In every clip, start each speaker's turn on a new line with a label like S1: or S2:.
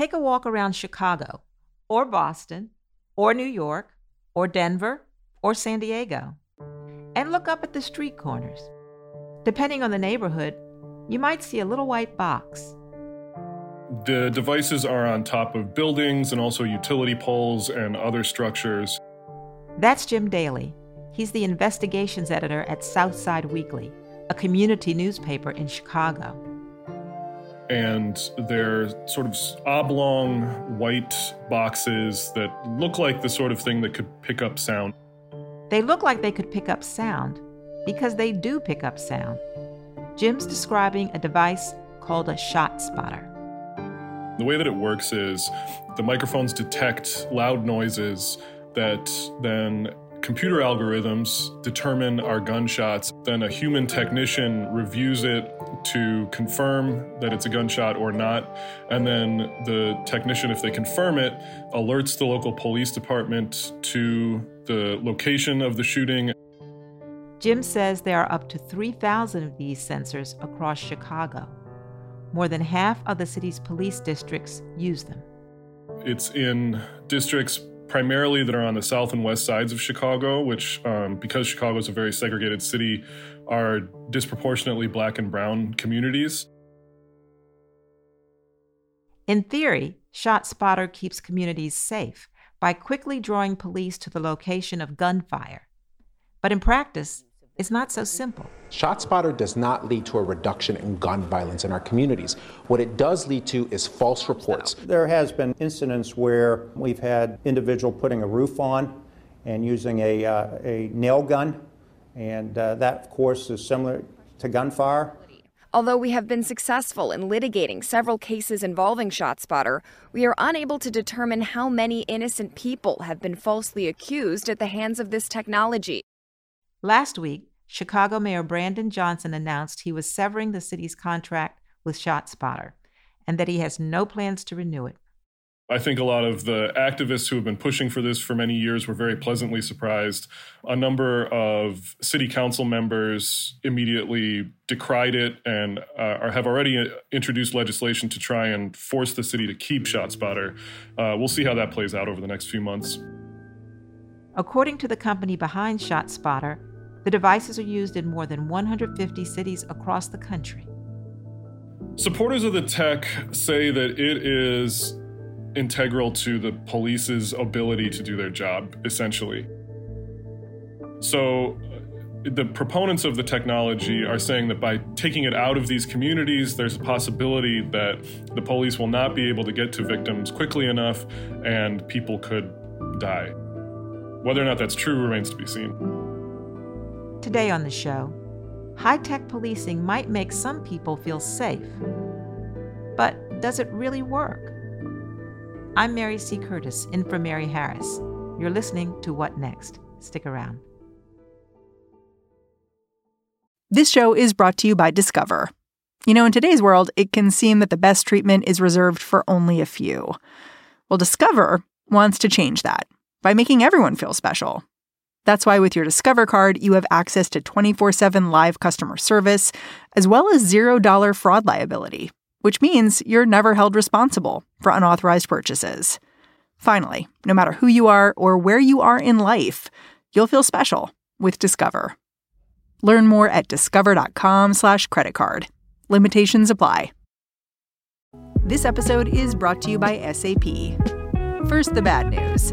S1: Take a walk around Chicago, or Boston, or New York, or Denver, or San Diego, and look up at the street corners. Depending on the neighborhood, you might see a little white box.
S2: The devices are on top of buildings and also utility poles and other structures.
S1: That's Jim Daley. He's the investigations editor at South Side Weekly, a community newspaper in Chicago.
S2: And they're sort of oblong white boxes that look like the sort of thing that could pick up sound.
S1: They look like they could pick up sound because they do pick up sound. Jim's describing a device called a shot spotter.
S2: The way that it works is the microphones detect loud noises that then computer algorithms determine our gunshots. Then a human technician reviews it to confirm that it's a gunshot or not. And then the technician, if they confirm it, alerts the local police department to the location of the shooting.
S1: Jim says there are up to 3,000 of these sensors across Chicago. More than half of the city's police districts use them.
S2: It's in districts primarily that are on the south and west sides of Chicago, which, um, because Chicago is a very segregated city, are disproportionately black and brown communities.
S1: In theory, ShotSpotter keeps communities safe by quickly drawing police to the location of gunfire. But in practice, it's not so simple.
S3: ShotSpotter does not lead to a reduction in gun violence in our communities. What it does lead to is false reports.
S4: There has been incidents where we've had individual putting a roof on and using a, uh, a nail gun, and uh, that, of course, is similar to gunfire.
S5: Although we have been successful in litigating several cases involving ShotSpotter, we are unable to determine how many innocent people have been falsely accused at the hands of this technology.
S1: Last week, Chicago Mayor Brandon Johnson announced he was severing the city's contract with ShotSpotter and that he has no plans to renew it.
S2: I think a lot of the activists who have been pushing for this for many years were very pleasantly surprised. A number of city council members immediately decried it and uh, have already uh, introduced legislation to try and force the city to keep ShotSpotter. Uh, we'll see how that plays out over the next few months.
S1: According to the company behind ShotSpotter, the devices are used in more than 150 cities across the country.
S2: Supporters of the tech say that it is integral to the police's ability to do their job, essentially. So, uh, the proponents of the technology are saying that by taking it out of these communities, there's a possibility that the police will not be able to get to victims quickly enough and people could die. Whether or not that's true remains to be seen.
S1: Today on the show, high tech policing might make some people feel safe. But does it really work? I'm Mary C. Curtis, in for Mary Harris. You're listening to What Next? Stick around.
S6: This show is brought to you by Discover. You know, in today's world, it can seem that the best treatment is reserved for only a few. Well, Discover wants to change that by making everyone feel special. That's why with your Discover card, you have access to 24 7 live customer service, as well as $0 fraud liability, which means you're never held responsible for unauthorized purchases. Finally, no matter who you are or where you are in life, you'll feel special with Discover. Learn more at discover.com slash credit card. Limitations apply. This episode is brought to you by SAP. First, the bad news.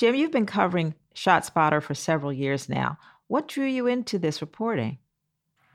S1: Jim, you've been covering ShotSpotter for several years now. What drew you into this reporting?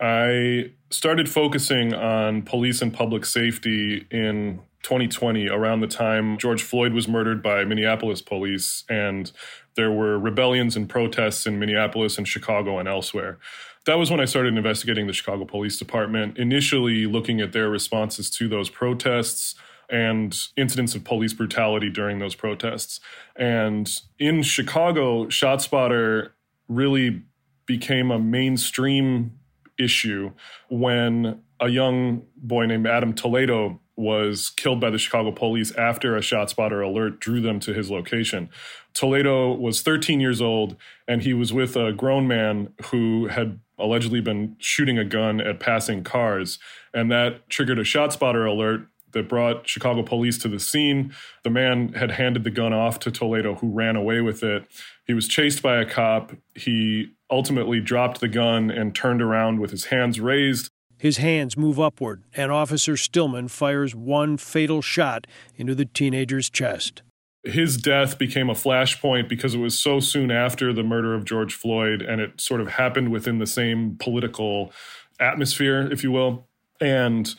S2: I started focusing on police and public safety in 2020, around the time George Floyd was murdered by Minneapolis police, and there were rebellions and protests in Minneapolis and Chicago and elsewhere. That was when I started investigating the Chicago Police Department, initially looking at their responses to those protests and incidents of police brutality during those protests. And in Chicago, ShotSpotter really became a mainstream issue when a young boy named Adam Toledo was killed by the Chicago police after a ShotSpotter alert drew them to his location. Toledo was 13 years old and he was with a grown man who had allegedly been shooting a gun at passing cars. And that triggered a ShotSpotter alert that brought Chicago police to the scene. The man had handed the gun off to Toledo, who ran away with it. He was chased by a cop. He ultimately dropped the gun and turned around with his hands raised.
S7: His hands move upward, and Officer Stillman fires one fatal shot into the teenager's chest.
S2: His death became a flashpoint because it was so soon after the murder of George Floyd, and it sort of happened within the same political atmosphere, if you will. And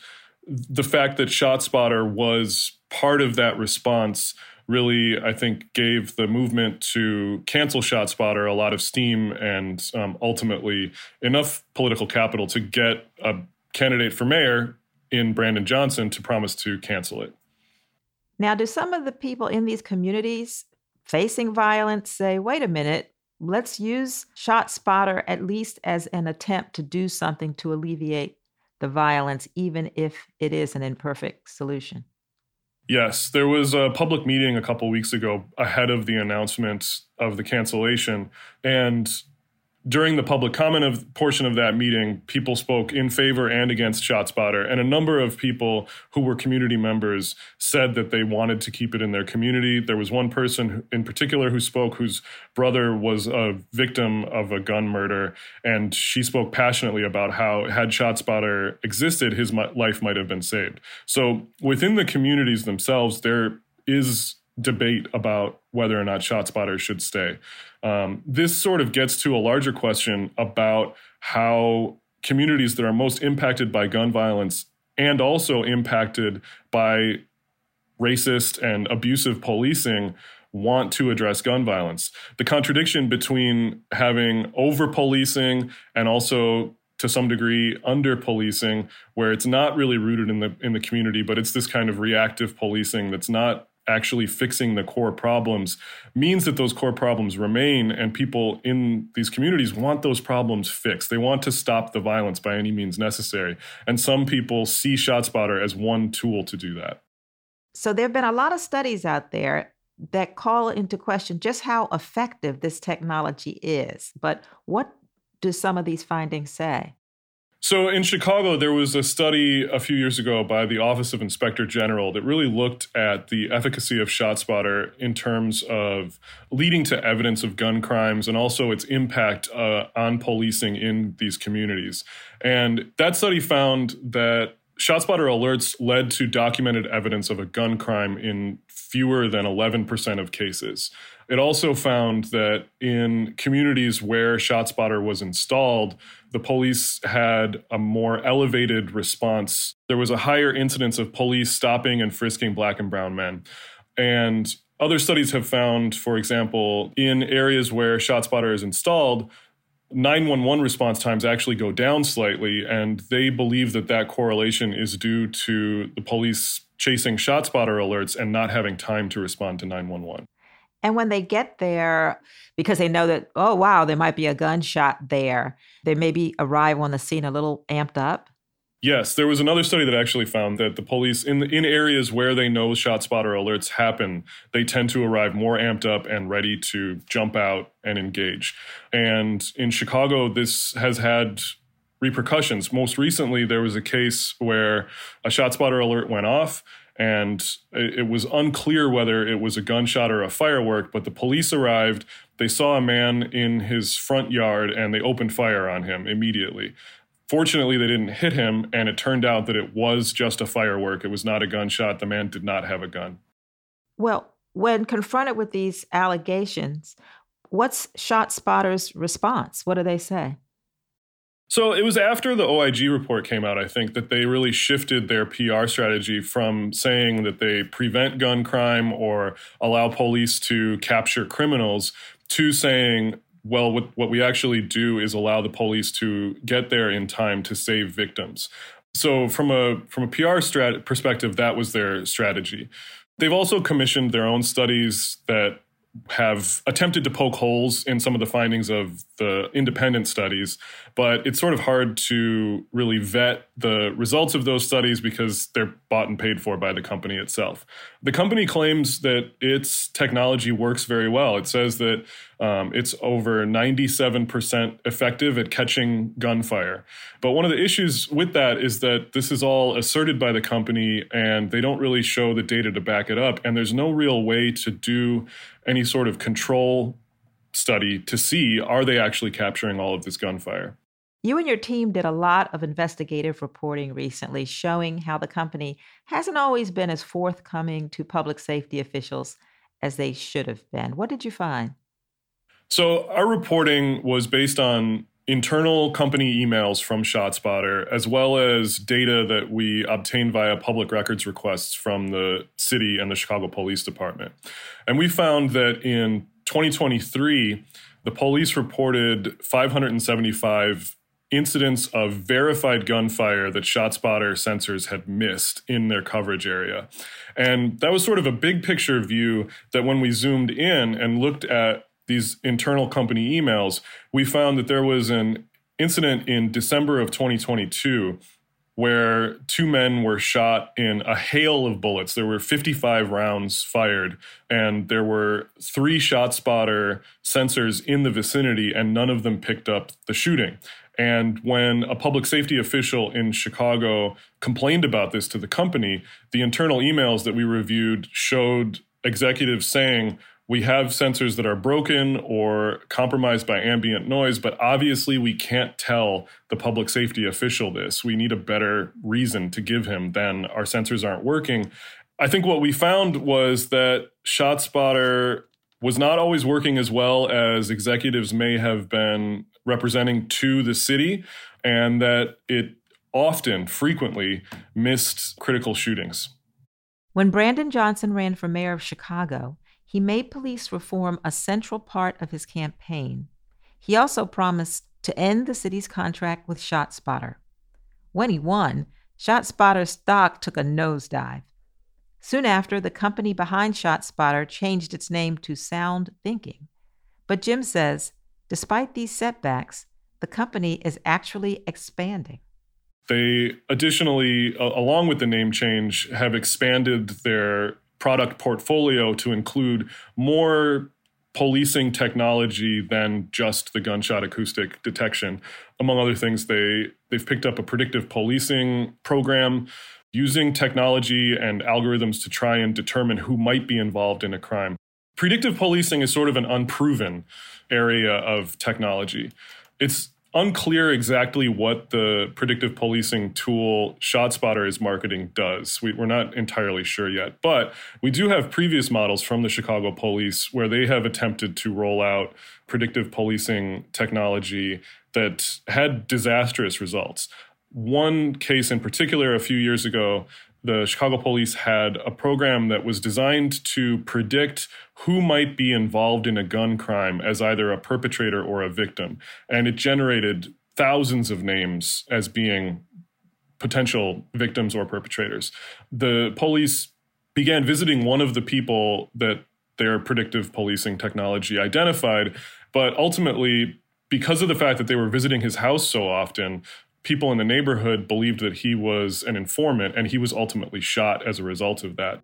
S2: the fact that ShotSpotter was part of that response really, I think, gave the movement to cancel ShotSpotter a lot of steam and um, ultimately enough political capital to get a candidate for mayor in Brandon Johnson to promise to cancel it.
S1: Now, do some of the people in these communities facing violence say, wait a minute, let's use ShotSpotter at least as an attempt to do something to alleviate the violence, even if it is an imperfect solution?
S2: Yes, there was a public meeting a couple weeks ago ahead of the announcement of the cancellation. And during the public comment of portion of that meeting, people spoke in favor and against ShotSpotter, and a number of people who were community members said that they wanted to keep it in their community. There was one person in particular who spoke, whose brother was a victim of a gun murder, and she spoke passionately about how had ShotSpotter existed, his life might have been saved. So within the communities themselves, there is debate about whether or not ShotSpotter should stay. Um, this sort of gets to a larger question about how communities that are most impacted by gun violence and also impacted by racist and abusive policing want to address gun violence. The contradiction between having over policing and also to some degree under policing where it's not really rooted in the in the community but it's this kind of reactive policing that's not actually fixing the core problems means that those core problems remain and people in these communities want those problems fixed. They want to stop the violence by any means necessary. And some people see shotspotter as one tool to do that.
S1: So there have been a lot of studies out there that call into question just how effective this technology is. But what do some of these findings say
S2: so in Chicago, there was a study a few years ago by the Office of Inspector General that really looked at the efficacy of ShotSpotter in terms of leading to evidence of gun crimes and also its impact uh, on policing in these communities. And that study found that ShotSpotter alerts led to documented evidence of a gun crime in fewer than 11% of cases. It also found that in communities where ShotSpotter was installed, the police had a more elevated response. There was a higher incidence of police stopping and frisking black and brown men. And other studies have found, for example, in areas where ShotSpotter is installed, 911 response times actually go down slightly, and they believe that that correlation is due to the police chasing ShotSpotter alerts and not having time to respond to 911.
S1: And when they get there, because they know that, oh, wow, there might be a gunshot there, they maybe arrive on the scene a little amped up.
S2: Yes, there was another study that actually found that the police in in areas where they know ShotSpotter alerts happen, they tend to arrive more amped up and ready to jump out and engage. And in Chicago, this has had repercussions. Most recently, there was a case where a ShotSpotter alert went off And it, was unclear whether it was a gunshot or a firework, but the police arrived. They saw a man in his front yard and they opened fire on him immediately. Fortunately, they didn't hit him, and it turned out that it was just a firework. It was not a gunshot. The man did not have a gun.
S1: Well, when confronted with these allegations, what's ShotSpotter's response? What do they say?
S2: So it was after the OIG report came out, I think, that they really shifted their PR strategy from saying that they prevent gun crime or allow police to capture criminals to saying, well, what, what we actually do is allow the police to get there in time to save victims. So from a from a PR strat- perspective, that was their strategy. They've also commissioned their own studies that have attempted to poke holes in some of the findings of the independent studies, but it's sort of hard to really vet the results of those studies because they're bought and paid for by the company itself. The company claims that its technology works very well. It says that um, it's over 97% effective at catching gunfire. But one of the issues with that is that this is all asserted by the company and they don't really show the data to back it up. And there's no real way to do any sort of control study to see are they actually capturing all of this gunfire.
S1: You and your team did a lot of investigative reporting recently showing how the company hasn't always been as forthcoming to public safety officials as they should have been. What did you find?
S2: So, our reporting was based on internal company emails from ShotSpotter, as well as data that we obtained via public records requests from the city and the Chicago Police Department. And we found that in 2023, the police reported 575 incidents of verified gunfire that ShotSpotter sensors had missed in their coverage area. And that was sort of a big picture view that when we zoomed in and looked at these internal company emails, we found that there was an incident in December of 2022 where two men were shot in a hail of bullets. There were 55 rounds fired, and there were three ShotSpotter sensors in the vicinity, and none of them picked up the shooting. And when a public safety official in Chicago complained about this to the company, the internal emails that we reviewed showed executives saying, we have sensors that are broken or compromised by ambient noise, but obviously we can't tell the public safety official this. We need a better reason to give him than our sensors aren't working. I think what we found was that ShotSpotter was not always working as well as executives may have been representing to the city, and that it often, frequently, missed critical shootings.
S1: When Brandon Johnson ran for mayor of Chicago, he made police reform a central part of his campaign. He also promised to end the city's contract with ShotSpotter. When he won, ShotSpotter's stock took a nosedive. Soon after, the company behind ShotSpotter changed its name to Sound Thinking. But Jim says, despite these setbacks, the company is actually expanding.
S2: They additionally, along with the name change, have expanded their product portfolio to include more policing technology than just the gunshot acoustic detection. Among other things, they they've picked up a predictive policing program using technology and algorithms to try and determine who might be involved in a crime. Predictive policing is sort of an unproven area of technology. It's unclear exactly what the predictive policing tool ShotSpotter is marketing does. We, are not entirely sure yet, but we do have previous models from the Chicago police where they have attempted to roll out predictive policing technology that had disastrous results. One case in particular, a few years ago, the Chicago police had a program that was designed to predict who might be involved in a gun crime as either a perpetrator or a victim. And it generated thousands of names as being potential victims or perpetrators. The police began visiting one of the people that their predictive policing technology identified, but ultimately, because of the fact that they were visiting his house so often, people in the neighborhood believed that he was an informant, and he was ultimately shot as a result of that.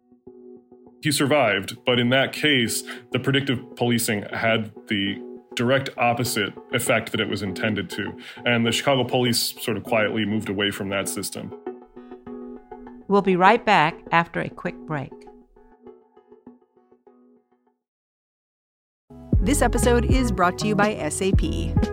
S2: He survived, but in that case, the predictive policing had the direct opposite effect that it was intended to. And the Chicago police sort of quietly moved away from that system.
S1: We'll be right back after a quick break.
S6: This episode is brought to you by SAP.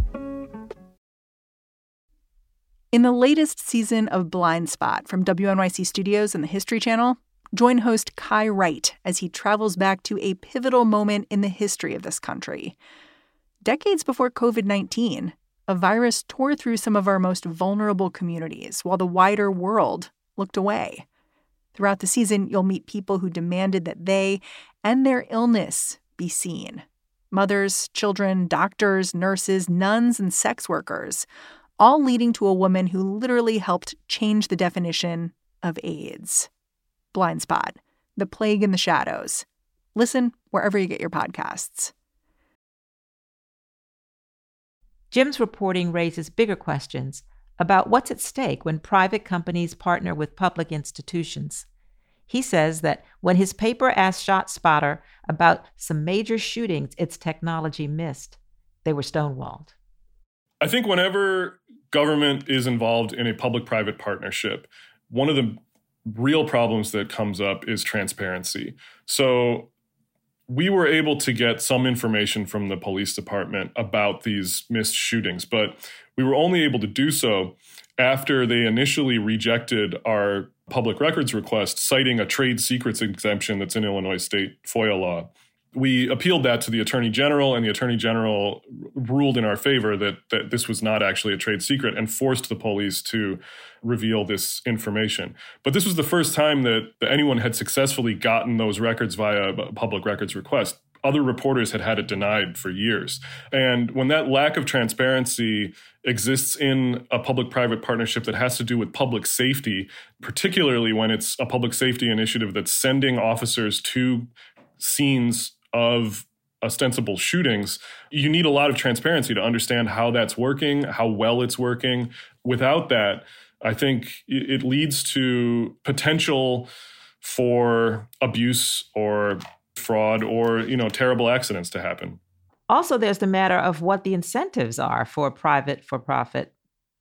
S6: In the latest season of Blind Spot from WNYC Studios and the History Channel, join host Kai Wright as he travels back to a pivotal moment in the history of this country. Decades before COVID 19, a virus tore through some of our most vulnerable communities while the wider world looked away. Throughout the season, you'll meet people who demanded that they and their illness be seen mothers, children, doctors, nurses, nuns, and sex workers, all leading to a woman who literally helped change the definition of AIDS. Blind Spot, The Plague in the Shadows. Listen wherever you get your podcasts.
S1: Jim's reporting raises bigger questions about what's at stake when private companies partner with public institutions. He says that when his paper asked ShotSpotter about some major shootings its technology missed, they were stonewalled.
S2: I think whenever government is involved in a public private partnership, one of the real problems that comes up is transparency. So we were able to get some information from the police department about these missed shootings, but we were only able to do so after they initially rejected our public records request, citing a trade secrets exemption that's in Illinois state FOIA law. We appealed that to the attorney general, and the attorney general ruled in our favor that, that this was not actually a trade secret and forced the police to reveal this information. But this was the first time that, that anyone had successfully gotten those records via a public records request other reporters had had it denied for years. And when that lack of transparency exists in a public private partnership that has to do with public safety, particularly when it's a public safety initiative that's sending officers to scenes of ostensible shootings, you need a lot of transparency to understand how that's working, how well it's working. Without that, I think it leads to potential for abuse or fraud or you know terrible accidents to happen.
S1: Also there's the matter of what the incentives are for a private for profit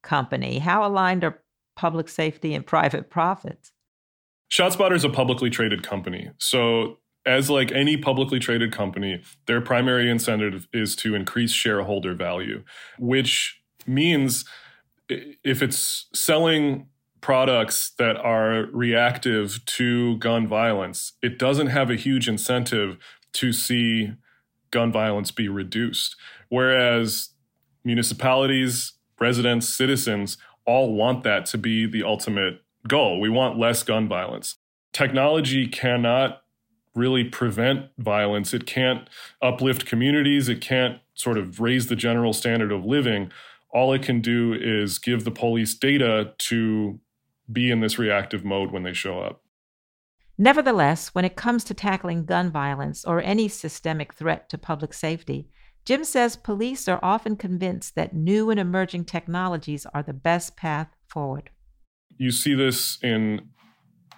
S1: company. How aligned are public safety and private profits?
S2: Shotspotter is a publicly traded company. So as like any publicly traded company their primary incentive is to increase shareholder value which means if it's selling products that are reactive to gun violence, it doesn't have a huge incentive to see gun violence be reduced. Whereas municipalities, residents, citizens all want that to be the ultimate goal. We want less gun violence. Technology cannot really prevent violence. It can't uplift communities. It can't sort of raise the general standard of living. All it can do is give the police data to be in this reactive mode when they show up.
S1: Nevertheless, when it comes to tackling gun violence or any systemic threat to public safety, Jim says police are often convinced that new and emerging technologies are the best path forward.
S2: You see this in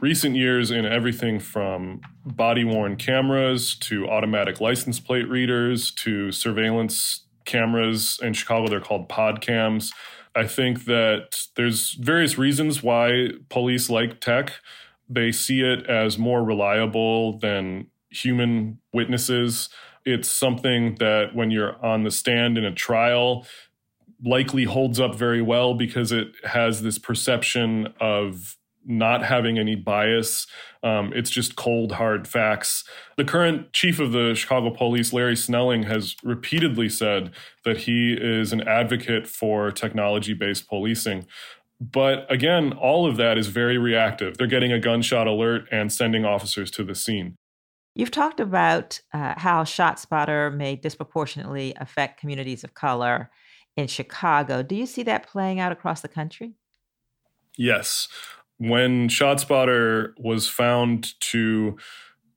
S2: recent years in everything from body worn cameras to automatic license plate readers to surveillance cameras. In Chicago, they're called pod cams. I think that there's various reasons why police like tech. They see it as more reliable than human witnesses. It's something that when you're on the stand in a trial, likely holds up very well because it has this perception of not having any bias. Um, it's just cold, hard facts. The current chief of the Chicago police, Larry Snelling, has repeatedly said that he is an advocate for technology based policing. But again, all of that is very reactive. They're getting a gunshot alert and sending officers to the scene.
S1: You've talked about uh, how ShotSpotter may disproportionately affect communities of color in Chicago. Do you see that playing out across the country?
S2: Yes. When ShotSpotter was found to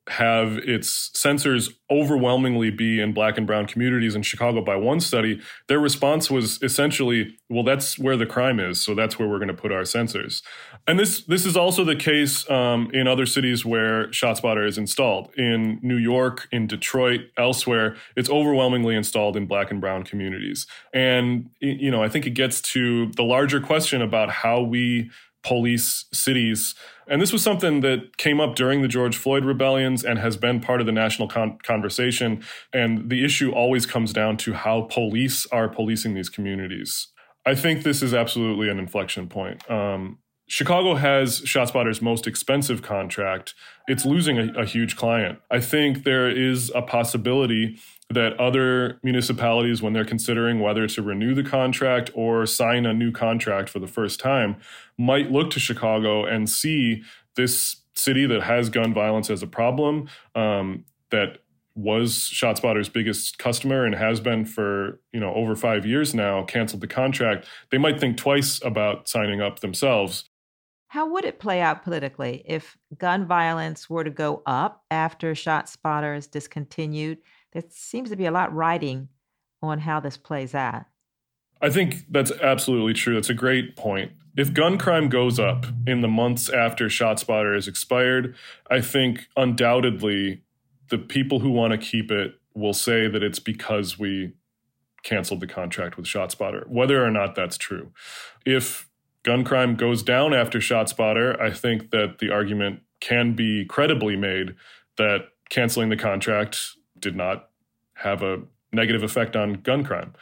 S2: have its sensors overwhelmingly be in black and brown communities in Chicago by one study, their response was essentially, well, that's where the crime is, so that's where we're going to put our sensors. And this this is also the case um, in other cities where ShotSpotter is installed. In New York, in Detroit, elsewhere, it's overwhelmingly installed in black and brown communities. And you know, I think it gets to the larger question about how we police cities. And this was something that came up during the George Floyd rebellions and has been part of the national con- conversation. And the issue always comes down to how police are policing these communities. I think this is absolutely an inflection point. Um, Chicago has ShotSpotter's most expensive contract. It's losing a, a huge client. I think there is a possibility that other municipalities, when they're considering whether to renew the contract or sign a new contract for the first time, might look to Chicago and see this city that has gun violence as a problem, um, that was ShotSpotter's biggest customer and has been for you know over five years now, canceled the contract. They might think twice about signing up themselves.
S1: How would it play out politically if gun violence were to go up after ShotSpotter is discontinued? there seems to be a lot riding on how this plays out.
S2: I think that's absolutely true. That's a great point. If gun crime goes up in the months after ShotSpotter is expired, I think undoubtedly the people who want to keep it will say that it's because we canceled the contract with ShotSpotter, whether or not that's true. If gun crime goes down after ShotSpotter, I think that the argument can be credibly made that canceling the contract did not have a negative effect on gun crime.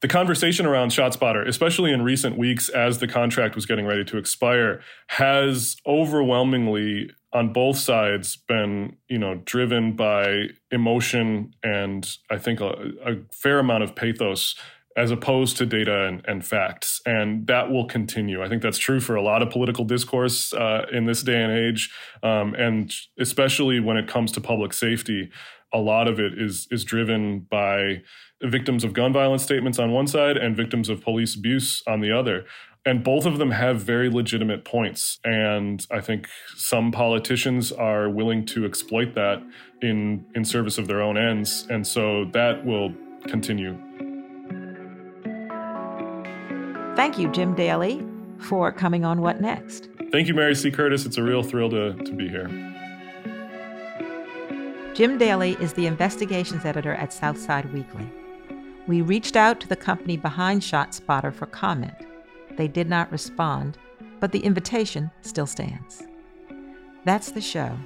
S2: The conversation around ShotSpotter, especially in recent weeks as the contract was getting ready to expire, has overwhelmingly on both sides been, you know, driven by emotion and I think a, a fair amount of pathos as opposed to data and, and, facts. And that will continue. I think that's true for a lot of political discourse uh, in this day and age, um, and especially when it comes to public safety a lot of it is is driven by victims of gun violence statements on one side and victims of police abuse on the other and both of them have very legitimate points and i think some politicians are willing to exploit that in in service of their own ends and so that will continue
S1: thank you jim daley for coming on what next
S2: thank you mary c curtis it's a real thrill to, to be here
S1: Jim Daley is the investigations editor at South Side Weekly. We reached out to the company behind ShotSpotter for comment. They did not respond, but the invitation still stands. That's the show.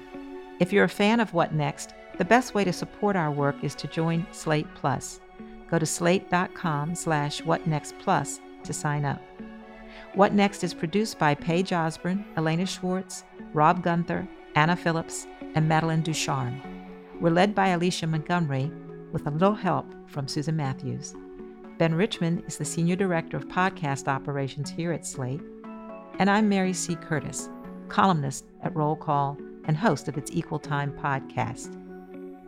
S1: If you're a fan of What Next, the best way to support our work is to join Slate Plus. Go to slate.com slash whatnextplus to sign up. What Next is produced by Paige Osborne, Elena Schwartz, Rob Gunther, Anna Phillips, and Madeline Ducharme. We're led by Alicia Montgomery with a little help from Susan Matthews. Ben Richmond is the Senior Director of Podcast Operations here at Slate. And I'm Mary C. Curtis, columnist at Roll Call and host of its Equal Time podcast.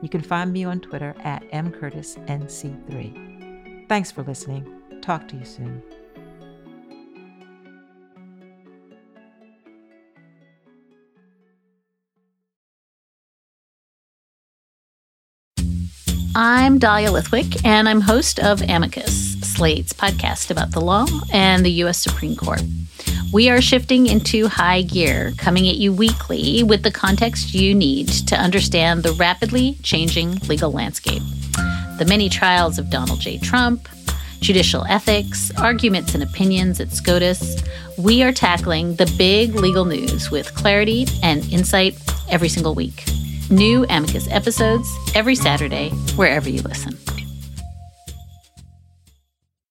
S1: You can find me on Twitter at mcurtisnc3. Thanks for listening. Talk to you soon.
S8: I'm Dahlia Lithwick, and I'm host of Amicus, Slate's podcast about the law and the U.S. Supreme Court. We are shifting into high gear, coming at you weekly with the context you need to understand the rapidly changing legal landscape. The many trials of Donald J. Trump, judicial ethics, arguments and opinions at SCOTUS. We are tackling the big legal news with clarity and insight every single week. New Amicus episodes every Saturday, wherever you listen.